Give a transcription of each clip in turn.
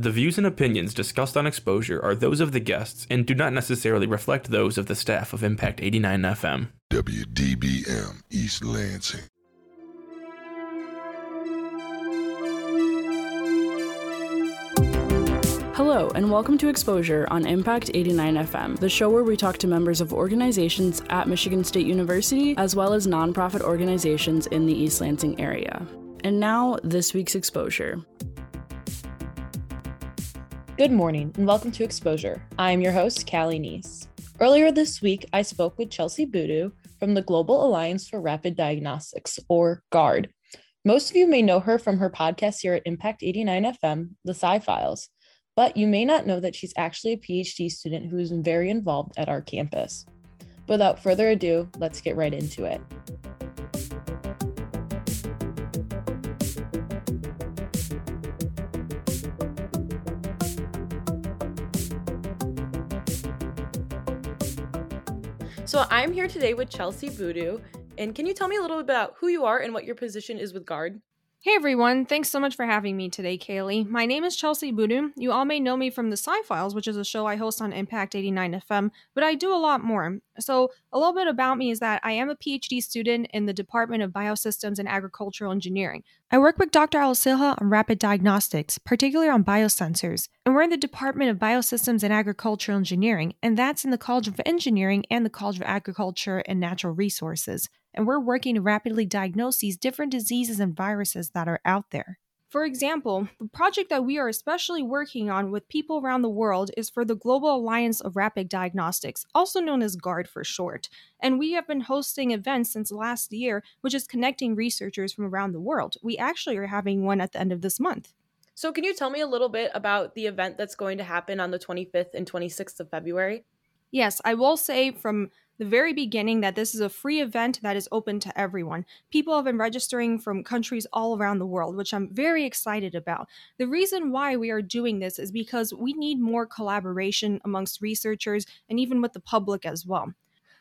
The views and opinions discussed on Exposure are those of the guests and do not necessarily reflect those of the staff of Impact 89 FM. WDBM East Lansing. Hello, and welcome to Exposure on Impact 89 FM, the show where we talk to members of organizations at Michigan State University as well as nonprofit organizations in the East Lansing area. And now, this week's Exposure. Good morning and welcome to Exposure. I'm your host, Callie Neese. Earlier this week, I spoke with Chelsea Boodoo from the Global Alliance for Rapid Diagnostics, or GARD. Most of you may know her from her podcast here at Impact 89 FM, The Sci Files, but you may not know that she's actually a PhD student who is very involved at our campus. Without further ado, let's get right into it. So I'm here today with Chelsea Boodoo. And can you tell me a little bit about who you are and what your position is with GARD? Hey everyone, thanks so much for having me today, Kaylee. My name is Chelsea Boodoo. You all may know me from the Sci Files, which is a show I host on Impact 89 FM, but I do a lot more. So, a little bit about me is that I am a PhD student in the Department of Biosystems and Agricultural Engineering. I work with Dr. Alocilja on rapid diagnostics, particularly on biosensors. And we're in the Department of Biosystems and Agricultural Engineering, and that's in the College of Engineering and the College of Agriculture and Natural Resources and we're working to rapidly diagnose these different diseases and viruses that are out there. For example, the project that we are especially working on with people around the world is for the Global Alliance of Rapid Diagnostics, also known as GARD for short. And we have been hosting events since last year, which is connecting researchers from around the world. We actually are having one at the end of this month. So, can you tell me a little bit about the event that's going to happen on the 25th and 26th of February? Yes, I will say from the very beginning that this is a free event that is open to everyone. People have been registering from countries all around the world, which I'm very excited about. The reason why we are doing this is because we need more collaboration amongst researchers and even with the public as well.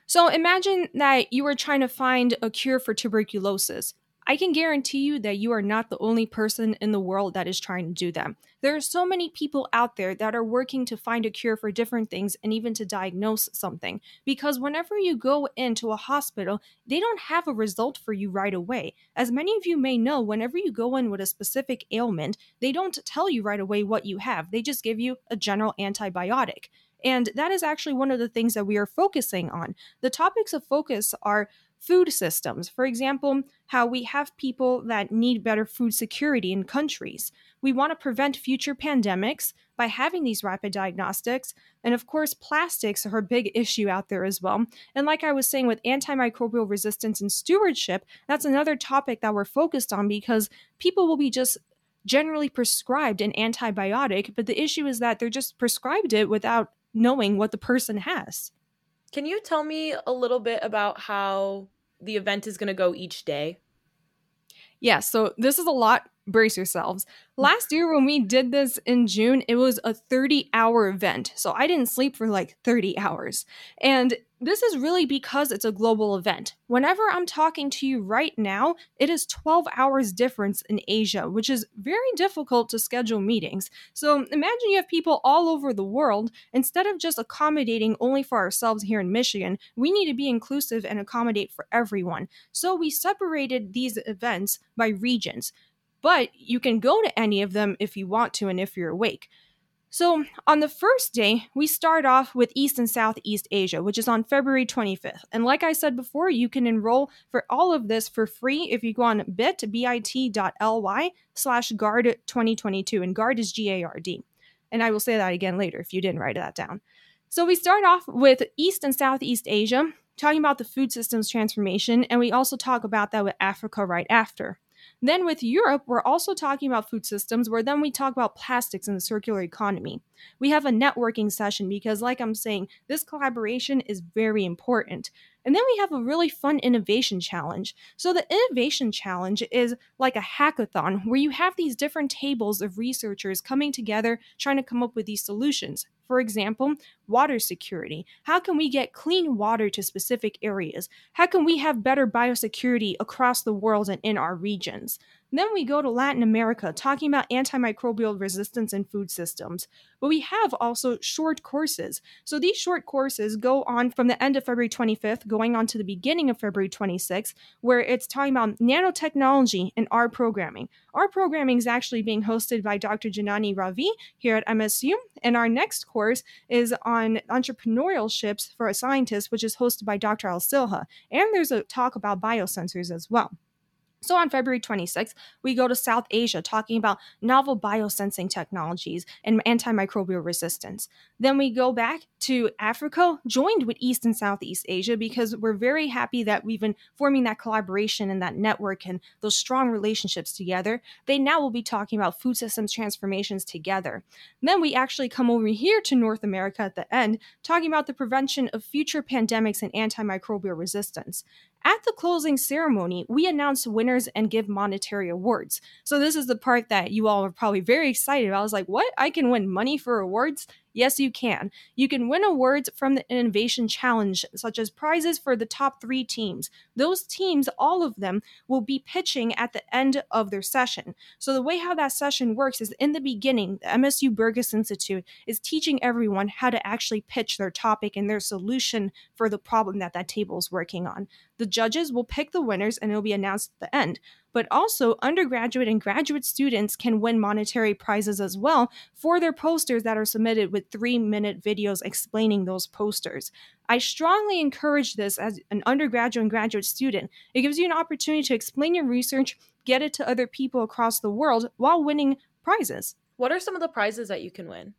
So imagine that you are trying to find a cure for tuberculosis. I can guarantee you that you are not the only person in the world that is trying to do them. There are so many people out there that are working to find a cure for different things and even to diagnose something. Because whenever you go into a hospital, they don't have a result for you right away. As many of you may know, whenever you go in with a specific ailment, they don't tell you right away what you have, they just give you a general antibiotic. And that is actually one of the things that we are focusing on. The topics of focus are food systems. For example, how we have people that need better food security in countries. We want to prevent future pandemics by having these rapid diagnostics. And of course, plastics are a big issue out there as well. And like I was saying with antimicrobial resistance and stewardship, that's another topic that we're focused on because people will be just generally prescribed an antibiotic, but the issue is that they're just prescribed it without knowing what the person has. Can you tell me a little bit about how the event is going to go each day? Yeah, so this is a lot brace yourselves. Last year, when we did this in June, it was a 30 hour event. So I didn't sleep for like 30 hours. And this is really because it's a global event. Whenever I'm talking to you right now, it is 12 hours difference in Asia, which is very difficult to schedule meetings. So imagine you have people all over the world. Instead of just accommodating only for ourselves here in Michigan, we need to be inclusive and accommodate for everyone. So we separated these events by regions but you can go to any of them if you want to and if you're awake. So, on the first day, we start off with East and Southeast Asia, which is on February 25th. And like I said before, you can enroll for all of this for free if you go on bit, bit.ly slash guard 2022. And guard is G A R D. And I will say that again later if you didn't write that down. So, we start off with East and Southeast Asia, talking about the food systems transformation. And we also talk about that with Africa right after. Then with Europe, we're also talking about food systems, where then we talk about plastics and the circular economy. We have a networking session because, like I'm saying, this collaboration is very important. And then we have a really fun innovation challenge. So, the innovation challenge is like a hackathon where you have these different tables of researchers coming together trying to come up with these solutions. For example, water security. How can we get clean water to specific areas? How can we have better biosecurity across the world and in our regions? Then we go to Latin America, talking about antimicrobial resistance in food systems. But we have also short courses. So these short courses go on from the end of February 25th, going on to the beginning of February 26th, where it's talking about nanotechnology and R programming. R programming is actually being hosted by Dr. Janani Ravi here at MSU. And our next course is on entrepreneurship for a scientist, which is hosted by Dr. Alocilja. And there's a talk about biosensors as well. So on February 26th, we go to South Asia talking about novel biosensing technologies and antimicrobial resistance. Then we go back to Africa, joined with East and Southeast Asia, because we're very happy that we've been forming that collaboration and that network and those strong relationships together. They now will be talking about food systems transformations together. Then we actually come over here to North America at the end, talking about the prevention of future pandemics and antimicrobial resistance. At the closing ceremony, we announce winners and give monetary awards. So, this is the part that you all are probably very excited about. I was like, what? I can win money for awards? Yes, you can. You can win awards from the Innovation Challenge, such as prizes for the top three teams. Those teams, all of them, will be pitching at the end of their session. So, the way how that session works is in the beginning, the MSU Burgess Institute is teaching everyone how to actually pitch their topic and their solution for the problem that that table is working on. The judges will pick the winners and it'll be announced at the end but also undergraduate and graduate students can win monetary prizes as well for their posters that are submitted with three minute videos explaining those posters. I strongly encourage this as an undergraduate and graduate student. It gives you an opportunity to explain your research, get it to other people across the world while winning prizes. What are some of the prizes that you can win?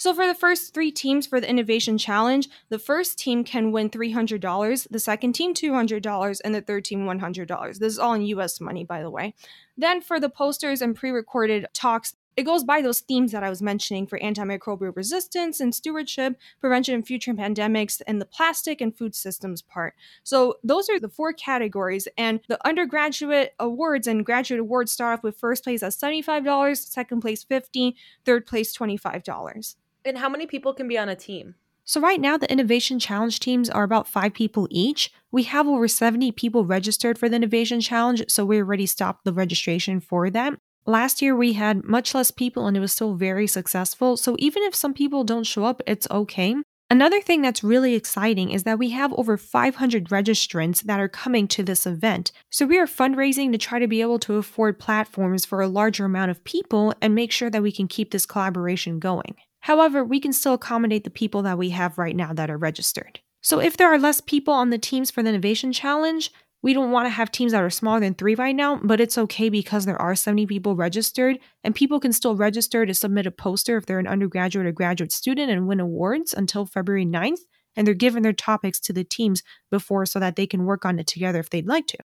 So for the first three teams for the Innovation Challenge, the first team can win $300, the second team $200, and the third team $100. This is all in US money, by the way. Then for the posters and pre recorded talks, it goes by those themes that I was mentioning for antimicrobial resistance and stewardship, prevention of future pandemics, and the plastic and food systems part. So those are the four categories. And the undergraduate awards and graduate awards start off with first place at $75, second place $50, third place $25. And how many people can be on a team? So, right now, the Innovation Challenge teams are about five people each. We have over 70 people registered for the Innovation Challenge, so we already stopped the registration for that. Last year, we had much less people and it was still very successful. So, even if some people don't show up, it's okay. Another thing that's really exciting is that we have over 500 registrants that are coming to this event. So we are fundraising to try to be able to afford platforms for a larger amount of people and make sure that we can keep this collaboration going. However, we can still accommodate the people that we have right now that are registered. So if there are less people on the teams for the Innovation Challenge, we don't want to have teams that are smaller than three right now, but it's okay because there are 70 people registered, and people can still register to submit a poster if they're an undergraduate or graduate student and win awards until February 9th. And they're given their topics to the teams before so that they can work on it together if they'd like to.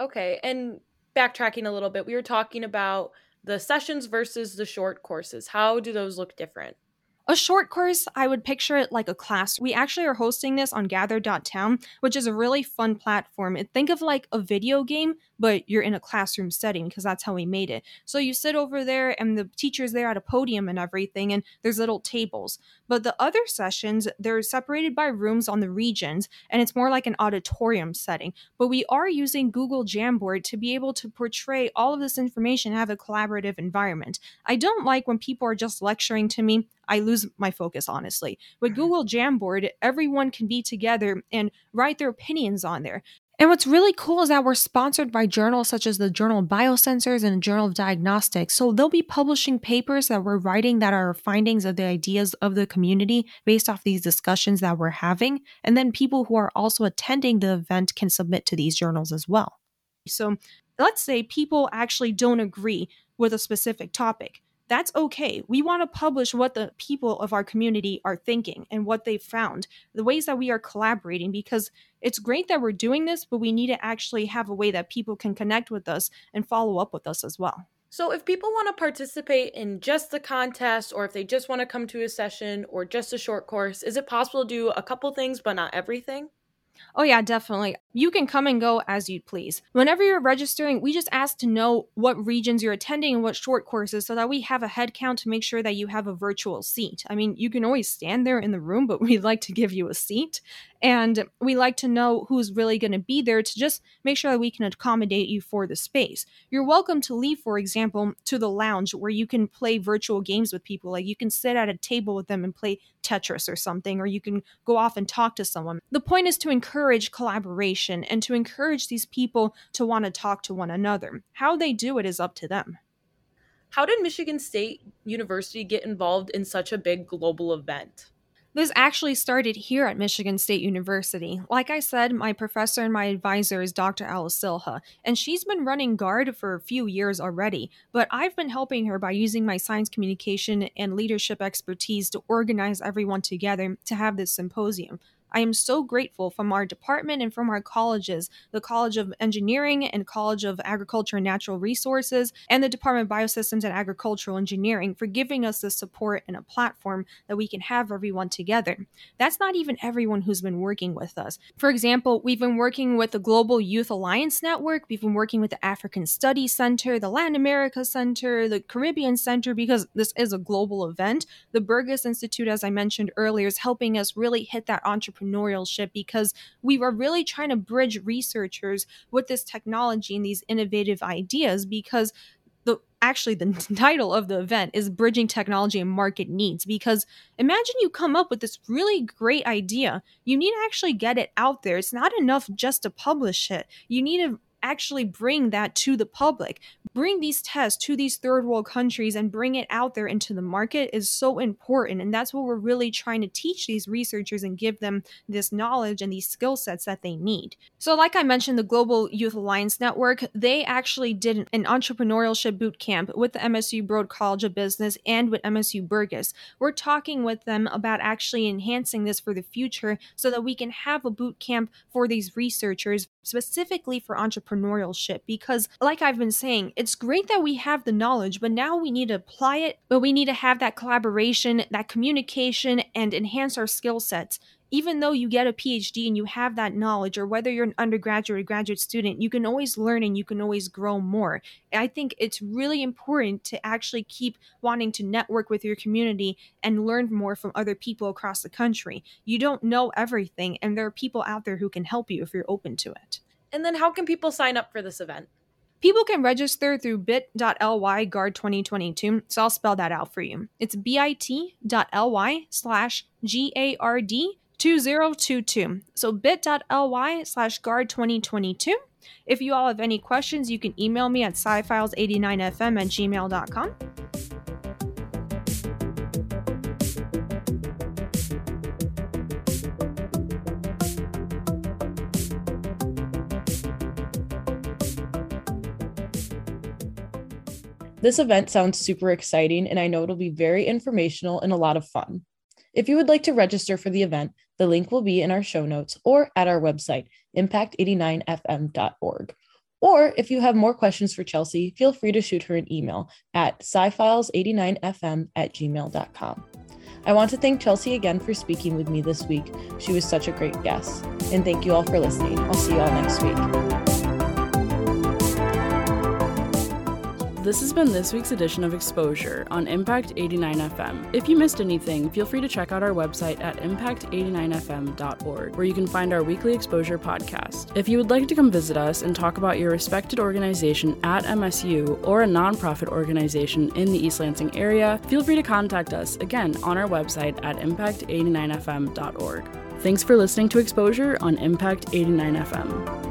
Okay, and backtracking a little bit, we were talking about the sessions versus the short courses. How do those look different? A short course, I would picture it like a class. We actually are hosting this on gather.town, which is a really fun platform. Think of like a video game, but you're in a classroom setting because that's how we made it. So you sit over there and the teacher's there at a podium and everything, and there's little tables. But the other sessions, they're separated by rooms on the regions, and it's more like an auditorium setting. But we are using Google Jamboard to be able to portray all of this information and have a collaborative environment. I don't like when people are just lecturing to me. I lose my focus, honestly. With. Google Jamboard, everyone can be together and write their opinions on there. And what's really cool is that we're sponsored by journals such as the Journal of Biosensors and the Journal of Diagnostics. So they'll be publishing papers that we're writing that are findings of the ideas of the community based off these discussions that we're having. And then people who are also attending the event can submit to these journals as well. So let's say people actually don't agree with a specific topic that's okay. We want to publish what the people of our community are thinking and what they've found, the ways that we are collaborating, because it's great that we're doing this, but we need to actually have a way that people can connect with us and follow up with us as well. So, if people want to participate in just the contest, or if they just want to come to a session or just a short course, is it possible to do a couple things but not everything? Oh, yeah, definitely. You can come and go as you please. Whenever you're registering, we just ask to know what regions you're attending and what short courses so that we have a head count to make sure that you have a virtual seat. I mean, you can always stand there in the room, but we'd like to give you a seat. And we like to know who's really going to be there to just make sure that we can accommodate you for the space. You're welcome to leave, for example, to the lounge where you can play virtual games with people. Like you can sit at a table with them and play Tetris or something, or you can go off and talk to someone. The point is to encourage collaboration and to encourage these people to want to talk to one another. How they do it is up to them. How did Michigan State University get involved in such a big global event? This actually started here at Michigan State University. Like I said, my professor and my advisor is Dr. Alocilja, and she's been running GARD for a few years already. But I've been helping her by using my science communication and leadership expertise to organize everyone together to have this symposium. I am so grateful from our department and from our colleges, the College of Engineering and College of Agriculture and Natural Resources, and the Department of Biosystems and Agricultural Engineering for giving us the support and a platform that we can have everyone together. That's not even everyone who's been working with us. For example, we've been working with the Global Youth Alliance Network, we've been working with the African Studies Center, the Latin America Center, the Caribbean Center, because this is a global event. The Burgess Institute, as I mentioned earlier, is helping us really hit that entrepreneurship entrepreneurship because we were really trying to bridge researchers with this technology and these innovative ideas because the actually the title of the event is bridging technology and market needs because imagine you come up with this really great idea. You need to actually get it out there. It's not enough just to publish it. You need to actually bring that to the public. Bring these tests to these third world countries and bring it out there into the market is so important. And that's what we're really trying to teach these researchers and give them this knowledge and these skill sets that they need. So, like I mentioned, the Global Youth Alliance Network, they actually did an entrepreneurship boot camp with the MSU Broad College of Business and with MSU Burgess. We're talking with them about actually enhancing this for the future so that we can have a boot camp for these researchers specifically for entrepreneurship because like I've been saying it's great that we have the knowledge but now we need to apply it but we need to have that collaboration that communication and enhance our skill sets even though you get a PhD and you have that knowledge, or whether you're an undergraduate or graduate student, you can always learn and you can always grow more. I think it's really important to actually keep wanting to network with your community and learn more from other people across the country. You don't know everything, and there are people out there who can help you if you're open to it. And then, how can people sign up for this event? People can register through bit.ly guard 2022. So I'll spell that out for you. It's bit.ly slash G A R D 2022. So bit.ly slash guard 2022. If you all have any questions, you can email me at scifiles89fm at gmail.com. This event sounds super exciting, and I know it'll be very informational and a lot of fun. If you would like to register for the event, the link will be in our show notes or at our website, impact89fm.org. Or if you have more questions for Chelsea, feel free to shoot her an email at scifiles89fm at gmail.com. I want to thank Chelsea again for speaking with me this week. She was such a great guest. And thank you all for listening. I'll see you all next week. This has been this week's edition of Exposure on Impact 89 FM. If you missed anything, feel free to check out our website at impact89fm.org, where you can find our weekly Exposure podcast. If you would like to come visit us and talk about your respected organization at MSU or a nonprofit organization in the East Lansing area, feel free to contact us again on our website at impact89fm.org. Thanks for listening to Exposure on Impact 89 FM.